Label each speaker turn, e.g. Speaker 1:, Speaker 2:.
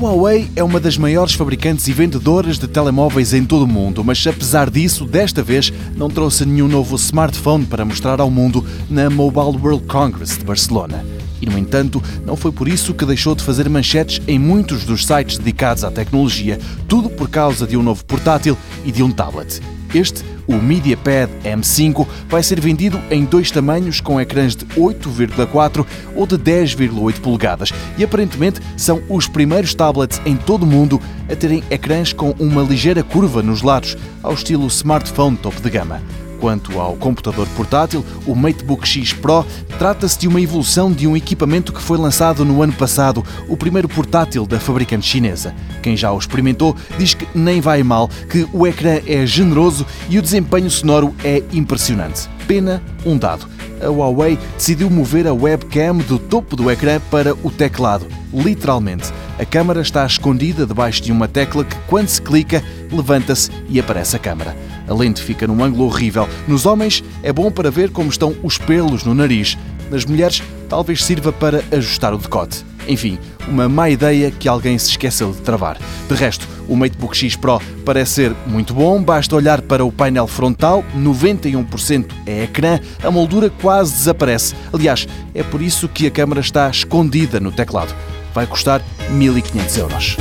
Speaker 1: Huawei é uma das maiores fabricantes e vendedoras de telemóveis em todo o mundo, mas apesar disso, desta vez não trouxe nenhum novo smartphone para mostrar ao mundo na Mobile World Congress de Barcelona. E, no entanto, não foi por isso que deixou de fazer manchetes em muitos dos sites dedicados à tecnologia, tudo por causa de um novo portátil e de um tablet. Este, o MediaPad M5, vai ser vendido em dois tamanhos com ecrãs de 8,4 ou de 10,8 polegadas e aparentemente são os primeiros tablets em todo o mundo a terem ecrãs com uma ligeira curva nos lados, ao estilo smartphone topo de gama. Quanto ao computador portátil, o MateBook X Pro trata-se de uma evolução de um equipamento que foi lançado no ano passado, o primeiro portátil da fabricante chinesa. Quem já o experimentou diz que nem vai mal, que o ecrã é generoso e o desempenho sonoro é impressionante. Pena um dado. A Huawei decidiu mover a webcam do topo do ecrã para o teclado. Literalmente, a câmara está escondida debaixo de uma tecla que, quando se clica, levanta-se e aparece a câmara. A lente fica num ângulo horrível. Nos homens é bom para ver como estão os pelos no nariz. Nas mulheres, talvez sirva para ajustar o decote. Enfim, uma má ideia que alguém se esqueceu de travar. De resto, o MateBook X Pro parece ser muito bom, basta olhar para o painel frontal, 91% é ecrã, a moldura quase desaparece. Aliás, é por isso que a câmera está escondida no teclado. Vai custar 1500 euros.